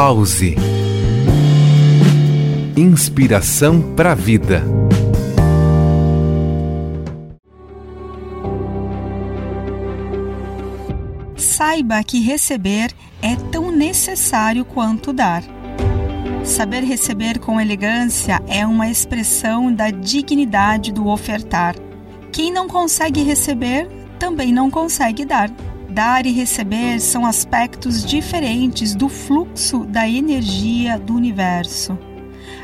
Pause. Inspiração para a vida. Saiba que receber é tão necessário quanto dar. Saber receber com elegância é uma expressão da dignidade do ofertar. Quem não consegue receber também não consegue dar. Dar e receber são aspectos diferentes do fluxo da energia do universo.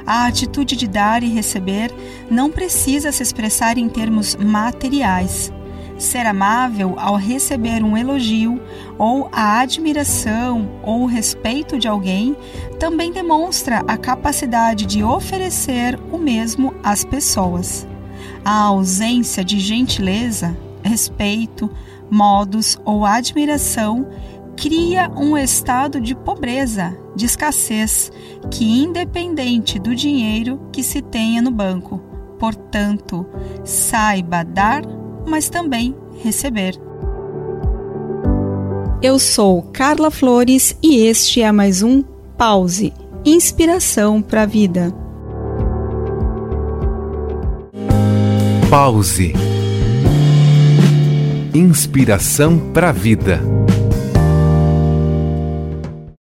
A atitude de dar e receber não precisa se expressar em termos materiais. Ser amável ao receber um elogio ou a admiração ou o respeito de alguém também demonstra a capacidade de oferecer o mesmo às pessoas. A ausência de gentileza, respeito, modos ou admiração cria um estado de pobreza, de escassez, que independente do dinheiro que se tenha no banco. Portanto, saiba dar, mas também receber. Eu sou Carla Flores e este é mais um Pause Inspiração para a Vida. Pause Inspiração para a Vida.